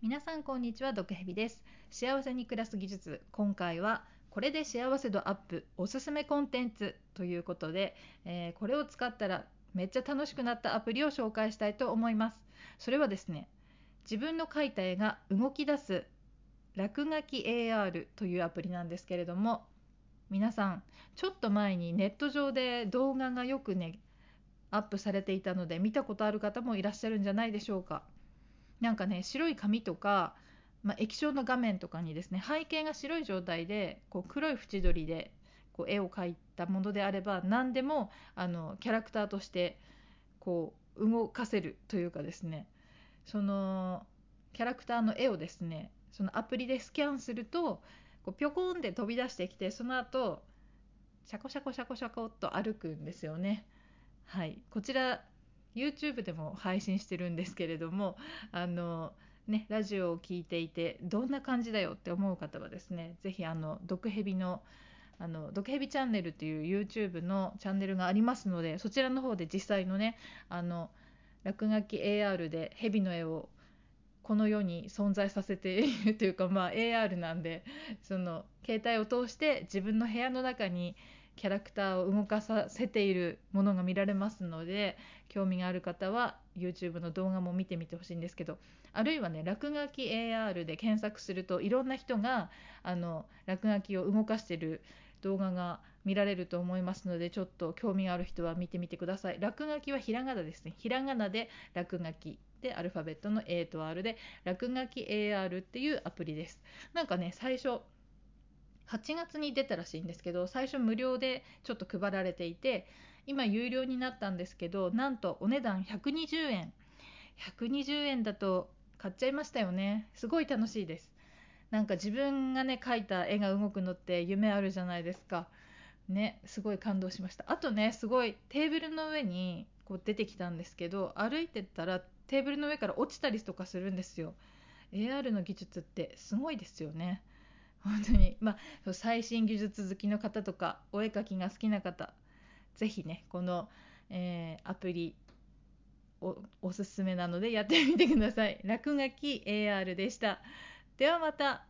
皆さんこんにちは毒蛇です。幸せに暮らす技術。今回はこれで幸せ度アップおすすめコンテンツということで、えー、これを使ったらめっちゃ楽しくなったアプリを紹介したいと思います。それはですね自分の描いた絵が動き出す落書き AR というアプリなんですけれども皆さんちょっと前にネット上で動画がよくねアップされていたので見たことある方もいらっしゃるんじゃないでしょうか。なんかね白い紙とか、まあ、液晶の画面とかにですね背景が白い状態でこう黒い縁取りでこう絵を描いたものであれば何でもあのキャラクターとしてこう動かせるというかですねそのキャラクターの絵をですねそのアプリでスキャンするとこうピョコンって飛び出してきてその後シャコシャコシャコシャコっと歩くんですよね。はい、こちら YouTube でも配信してるんですけれどもあのねラジオを聴いていてどんな感じだよって思う方はですね是非あの毒蛇のあの毒蛇チャンネルという YouTube のチャンネルがありますのでそちらの方で実際のねあの落書き AR で蛇の絵をこの世に存在させているというかまあ AR なんでその携帯を通して自分の部屋の中にキャラクターを動かさせているものが見られますので興味がある方は YouTube の動画も見てみてほしいんですけどあるいはね落書き AR で検索するといろんな人があの落書きを動かしてる動画が見られると思いますのでちょっと興味がある人は見てみてください。落書きはひらがなですね。ひらがなで落書きでアルファベットの A と R で落書き AR っていうアプリです。なんかね最初8月に出たらしいんですけど最初無料でちょっと配られていて今有料になったんですけどなんとお値段120円。120円だと買っちゃいましたよね。すごい楽しいです。なんか自分がね描いた絵が動くのって夢あるじゃないですか。ねすごい感動しました。あとねすごいテーブルの上にこう出てきたんですけど歩いてたらテーブルの上から落ちたりとかするんですよ。AR の技術ってすごいですよね。本当に。まあ最新技術好きの方とかお絵描きが好きな方是非ねこの、えー、アプリおおすすめなのでやってみてください。落書き AR でした。ではまた。